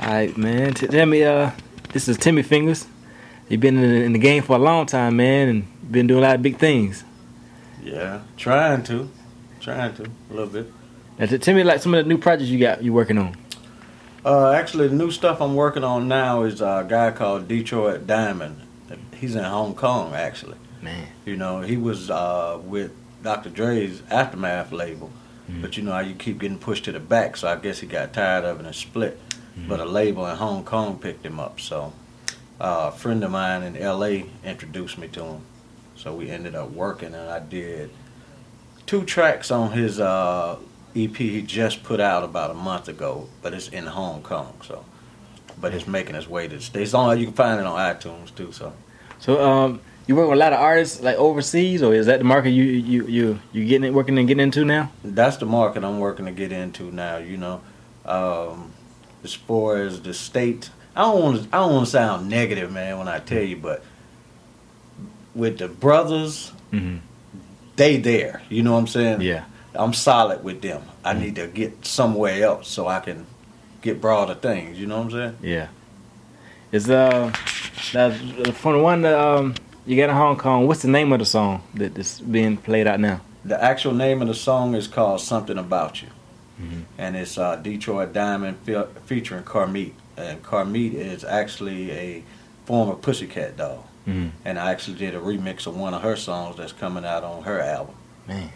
All right, man. Tell me, uh, this is Timmy Fingerz. You've been in the, in the game for a long time, man, and been doing a lot of big things. Yeah, trying to, trying to a little bit. Now, tell me like some of the new projects you got you working on. Uh, actually, the new stuff I'm working on now is a guy called Detroit Diamond. He's in Hong Kong, actually. Man, You know, he was uh, with Dr. Dre's Aftermath label, Mhm. but you know how you keep getting pushed to the back, so I guess he got tired of it and split. Mhm. But a label in Hong Kong picked him up, so uh, a friend of mine in L.A. introduced me to him. So we ended up working, and I did two tracks on his uh, EP he just put out about a month ago, but it's in Hong Kong, so. But it's making its way to the States. It's on, you can find it on iTunes too, so. so um, you work with a lot of artists like overseas, or is that the market you you you you getting working and getting into now? that's the market I'm working to get into now. You know, um, as far as the state, I don't want to. I don't want to sound negative, man, when I tell you, but with the brothers, Mm-hmm. they there. You know what I'm saying? Yeah. I'm solid with them. I need to get somewhere else so I can get broader things. You know what I'm saying? Yeah. Is uh, now, from the one that um you got in Hong Kong, what's the name of the song that is being played out now? The actual name of the song is called "Something About You," Mhm. and it's uh, Detroit Diamond fe- featuring Carmit. And Carmit is actually a former Pussycat doll. Mm-hmm. and I actually did a remix of one of her songs that's coming out on her album. Man.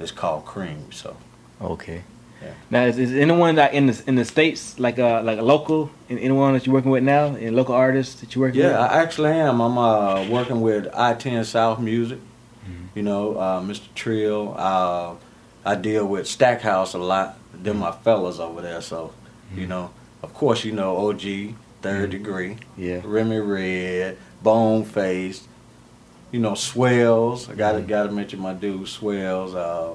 It's called Cream. So Okay. Yeah. Now, is, is anyone like in the in the states like uh like a local anyone that you're working with now, and local artists that you're working yeah, with? I actually am. I'm uh, working with I-10 South Music. You know, uh, Mr. Trill. Uh, I deal with Stackhouse a lot. They're my fellas over there. So, you know, of course, you know OG, Third Degree, yeah. Remy Red, Bone Face, You know, Swells. I gotta Mhm. gotta mention my dude Swells. Uh,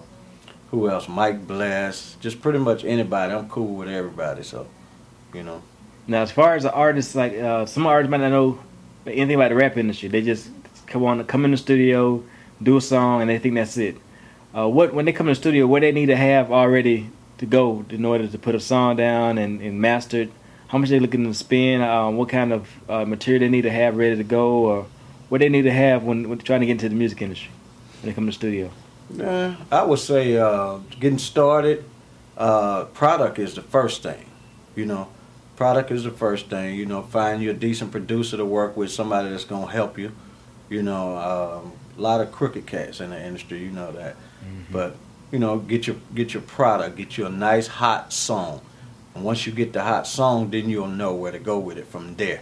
who else? Mike Bless. Just pretty much anybody. I'm cool with everybody. So, you know. Now, as far as the artists, like uh, some artists might not know anything about the rap industry. They just come on, come in the studio, do a song, and they think that's it. Uh, what when they come in the studio, what they need to have already to go in order to put a song down and, and master it? How much they looking to spend? Um, what kind of uh, material they need to have ready to go, or what they need to have when, when trying to get into the music industry when they come to the studio? Yeah, I would say uh, getting started. Uh, product is the first thing. You know, product is the first thing. You know, find you a decent producer to work with, somebody that's gonna help you. You know, um, a lot of crooked cats in the industry. You know that, but you know, get your get your product, get you a nice hot song, and once you get the hot song, then you'll know where to go with it from there.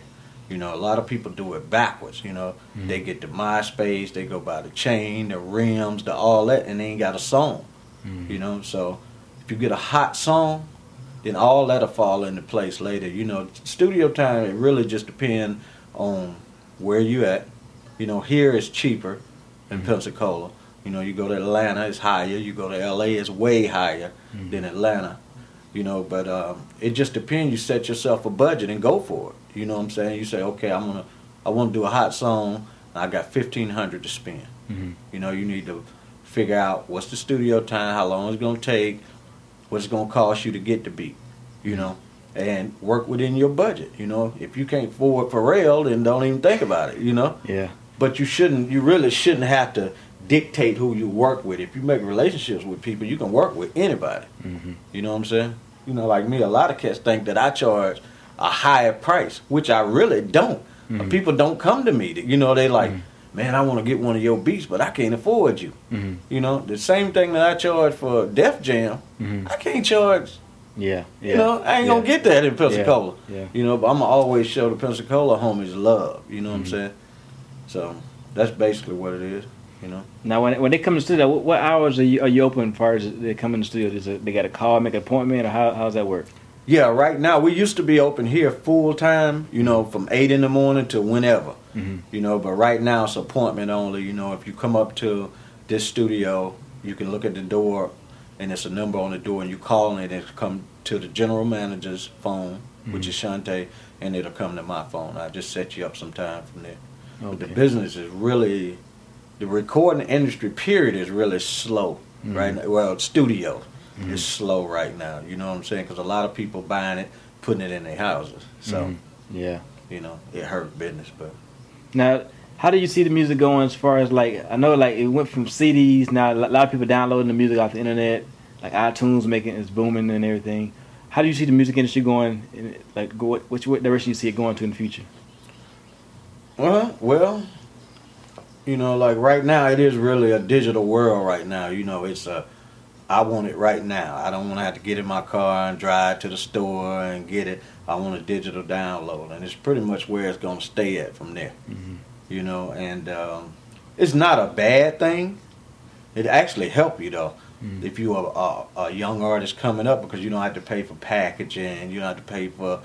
You know, a lot of people do it backwards. You know, Mhm. they get the MySpace, they go by the chain, the rims, the all that, and they ain't got a song. You know, so if you get a hot song, then all that'll fall into place later. You know, studio time it really just depends on where you at. You know, here is cheaper than Mhm. Pensacola. You know, you go to Atlanta, it's higher. You go to LA, it's way higher Mhm. than Atlanta. You know, but um, it just depends. You set yourself a budget and go for it. You know what I'm saying? You say, okay, I'm gonna, I want to do a hot song. And I got fifteen hundred to spend. Mm-hmm. You know, you need to figure out what's the studio time, how long it's going to take, what it's going to cost you to get the beat, you know, and work within your budget. You know, if you can't afford Pharrell, then don't even think about it, you know. Yeah. But you shouldn't, you really shouldn't have to dictate who you work with. If you make relationships with people, you can work with anybody. Mm-hmm. You know what I'm saying? You know, like me, a lot of cats think that I charge a higher price, which I really don't. Mhm. People don't come to me. You know, they like, Mhm. man, I want to get one of your beats, but I can't afford you. Mm-hmm. You know, the same thing that I charge for Def Jam, Mm-hmm. I can't charge. Yeah. Yeah. You know, I ain't yeah. gonna get that in Pensacola. Yeah. You know, but I'm gonna always show the Pensacola homies love. You know what Mhm. I'm saying? So that's basically what it is. You know. Now, when when they come to the studio, what, what hours are you, are you open? As far as they come in the studio, Is it, they got to call, make an appointment, or how how's that work? Yeah, right now we used to be open here full time. You know, from eight in the morning to whenever. Mm-hmm. You know, but right now it's appointment only. You know, if you come up to this studio, you can look at the door, and it's a number on the door, and you call and it come to the general manager's phone, which Mhm. is Shante, and it'll come to my phone. I just set you up some time from there. But the business is really, the recording industry period is really slow Mhm. right now. Well, studio Mhm. is slow right now. You know what I'm saying? Because a lot of people buying it, putting it in their houses. So Mhm. yeah. you know, it hurt business, but Now, how do you see the music going as far as like I know like it went from CDs now a lot of people downloading the music off the internet like iTunes making it's booming and everything. How do you see the music industry going? In, like, go, which what direction do you see it going to in the future? Well, well, you know, like right now, it is really a digital world. Right now, you know, it's a. I want it right now. I don't want to have to get in my car and drive to the store and get it. I want a digital download, and it's pretty much where it's going to stay at from there. Mhm. You know, and um, it's not a bad thing. It actually help you though. Mhm. If you are a, a young artist coming up, because you don't have to pay for packaging, you don't have to pay for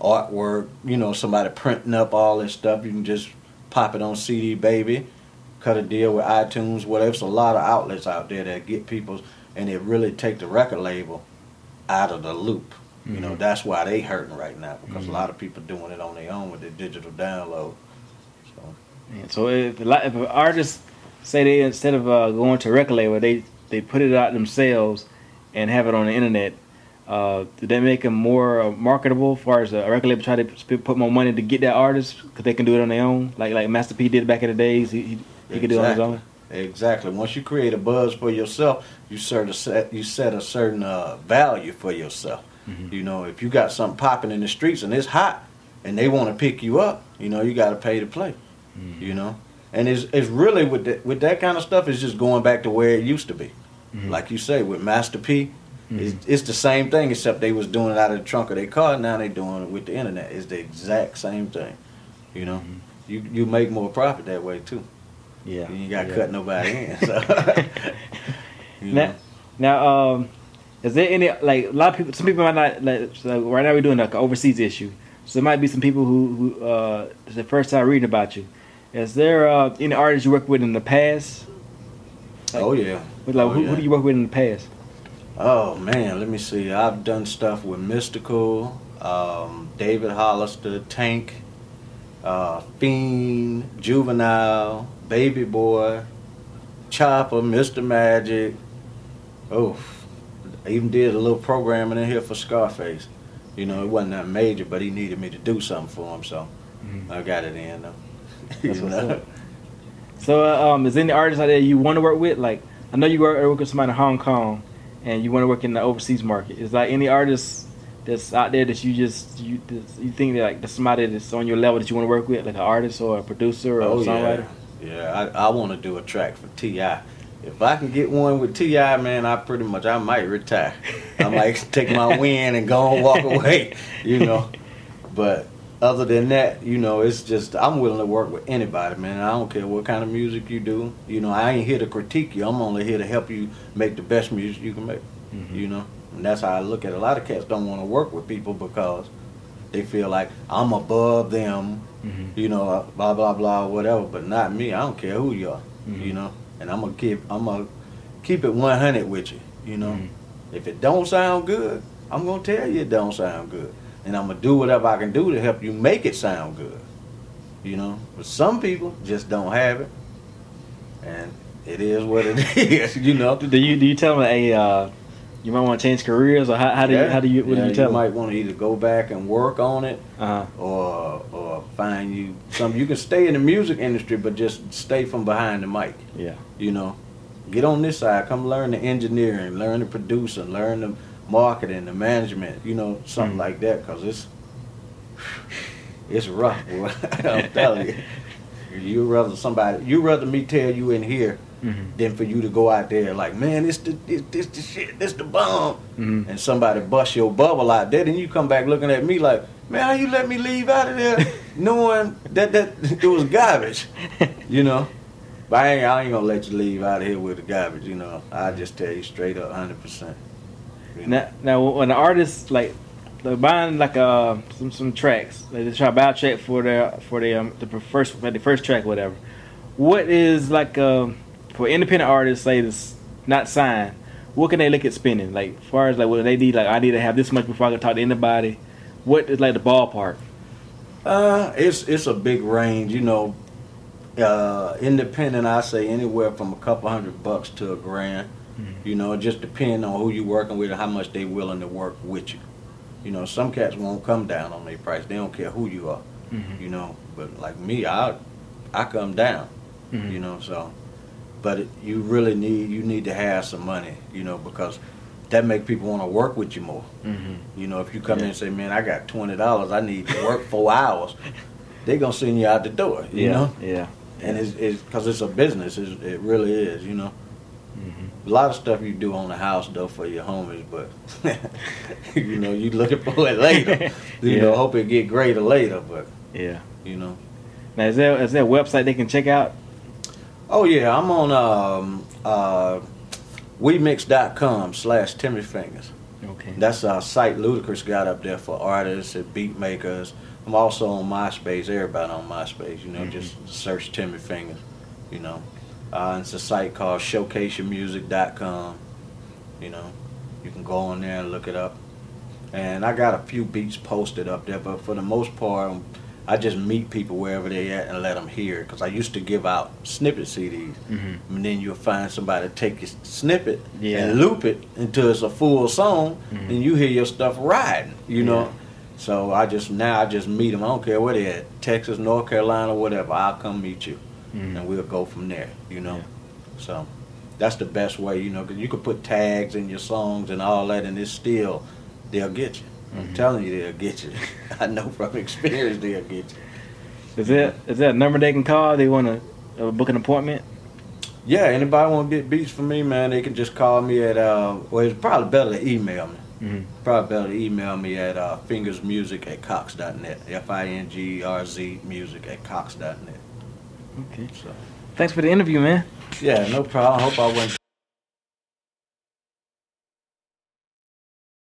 artwork. You know, somebody printing up all this stuff. You can just pop it on CD, baby. Cut a deal with iTunes, whatever. There's a lot of outlets out there that get people, and it really take the record label out of the loop. You know, Mhm. that's why they hurting right now because Mhm. a lot of people doing it on their own with the digital download. So And so if if an artist say they instead of uh, going to a record label, they they put it out themselves and have it on the internet. Uh, do that make them more uh, marketable? As far as a record label try to put more money to get that artist because they can do it on their own, like like Master P did back in the days. He he, he could do it on his own. Exactly. Once you create a buzz for yourself, you sort of set you set a certain uh, value for yourself. Mhm. You know, if you got something popping in the streets and it's hot, and they want to pick you up, you know, you got to pay to play. Mhm. You know, and it's it's really with that with that kind of stuff. It's just going back to where it used to be. Mhm. Like you say with Master P, It's, it's the same thing except they was doing it out of the trunk of their car. Now they doing it with the internet. It's the exact same thing. You know, Mhm. you you make more profit that way too. Yeah, You ain't got to yeah. cut nobody in. So, you Now, know. now, um, is there any like a lot of people? Some people might not. Like, so right now, we're doing like an overseas issue, so there might be some people who, who uh, it's the first time reading about you. Is there uh, any artists you worked with in the past? oh yeah. Like, Oh, who, yeah. who do you work with in the past? Oh man, let me see. I've done stuff with Mystikal, um, David Hollister, Tank, uh, Fiend, Juvenile, Baby Boy, Choppa, Mr. Magic. Oh, I even did a little programming in here for Scarface. You know, it wasn't that major, but he needed me to do something for him, so Mhm. I got it in though. That's what's know? up. So, uh, um, is there any artists out there you want to work with? Like, I know you work with somebody in Hong Kong, and you want to work in the overseas market. Is like any artist that's out there that you just you you think that like there's somebody that's on your level that you want to work with, like an artist or a producer or Oh a songwriter? yeah, yeah. I, I want to do a track for Ti. If I can get one with T.I., man, I pretty much I might retire. I might take my win and go and walk away, you know. But other than that, you know, it's just I'm willing to work with anybody, man. I don't care what kind of music you do. You know, I ain't here to critique you. I'm only here to help you make the best music you can make. Mhm. You know, and that's how I look at it. A lot of cats don't want to work with people because they feel like I'm above them Mhm. you know, blah blah blah, whatever. But not me. I don't care who you are, Mhm. you know. And I'm gonna keep, I'm gonna keep it 100 with you, you know. Mhm. If it don't sound good, I'm gonna tell you it don't sound good, and I'm gonna do whatever I can do to help you make it sound good, you know. But some people just don't have it, and it is what it is, you know. Do you do you tell them, hey, uh, you might want to change careers, or how, how do you how do you what Yeah, do you tell might them? want to either go back and work on it, Uh-huh. or or find you some. You can stay in the music industry, but just stay from behind the mic. Yeah. You know, get on this side. Come learn the engineering, learn the producing, learn the marketing, the management. You know, something Mhm. like that. Cause it's it's rough, boy. I'm telling you. You rather somebody. You rather me tell you in here Mhm. than for you to go out there like, man, this the this, this the shit, this the bomb, Mhm. and somebody bust your bubble out there. Then you come back looking at me like, man, how you let me leave out of there knowing that that it was garbage, you know? But I ain't, I ain't gonna let you leave out of here with the garbage, you know. I just tell you straight up, hundred percent. Now, now when the artists like they're buying like uh some some tracks, like they try to buy a track for their for their um, the first for the first track, whatever. What is like um for independent artists say this not signed? What can they look at spending? Like far as like what they need, like I need to have this much before I can talk to anybody. What is like the ballpark? Uh, it's it's a big range, you know. Uh, independent, I say anywhere from a couple hundred bucks to a grand. Mhm. You know, it just depends on who you're working with and how much they willing to work with you. You know, some cats won't come down on their price. They don't care who you are. Mhm. You know, but like me, I I come down. Mhm. You know, so. But it, you really need you need to have some money. You know, because that make people want to work with you more. Mhm. You know, if you come in and say, "Man, I got twenty dollars, I need to work four hours," they're gonna send you out the door. You Yeah. know, Yeah. and it's it's because it's a business. It's, it really is. You know. A lot of stuff you do on the house though for your homies, but you know, you looking for it later. You know, hope it get greater later, but Yeah. you know. Now, is there is there a website they can check out? Oh yeah, I'm on um uh WeMix.com slash Timmy Fingerz. Okay. That's a site Ludacris got up there for artists and beat makers. I'm also on MySpace. Everybody on MySpace, you know, Mhm. just search Timmy Fingerz, you know. Uh, it's a site called ShowcaseYourMusic.com. You know, you can go on there and look it up. And I got a few beats posted up there, but for the most part, um, I just meet people wherever they at and let them hear. Because I used to give out snippet CDs. Mhm. And then you'll find somebody take your snippet Yeah. and loop it until it's a full song, Mhm. and you hear your stuff riding, you know. Yeah. So I just now I just meet them. I don't care where they at, Texas, North Carolina, whatever. I'll come meet you, Mhm. and we'll go from there, you know. Yeah. So that's the best way, you know, because you can put tags in your songs and all that, and it's still they'll get you. I'm Mhm. telling you, they'll get you. I know from experience they'll get you. Is that is that a number they can call? They want to uh, book an appointment? Yeah, anybody want to get beats from me, man, they can just call me at, uh, well, it's probably better to email me. Mm-hmm. Probably better to email me at uh, fingerzmusic at cox.net. F I N G R Z music at cox.net. Okay. So, Thanks for the interview, man. yeah, no problem. I hope I wasn't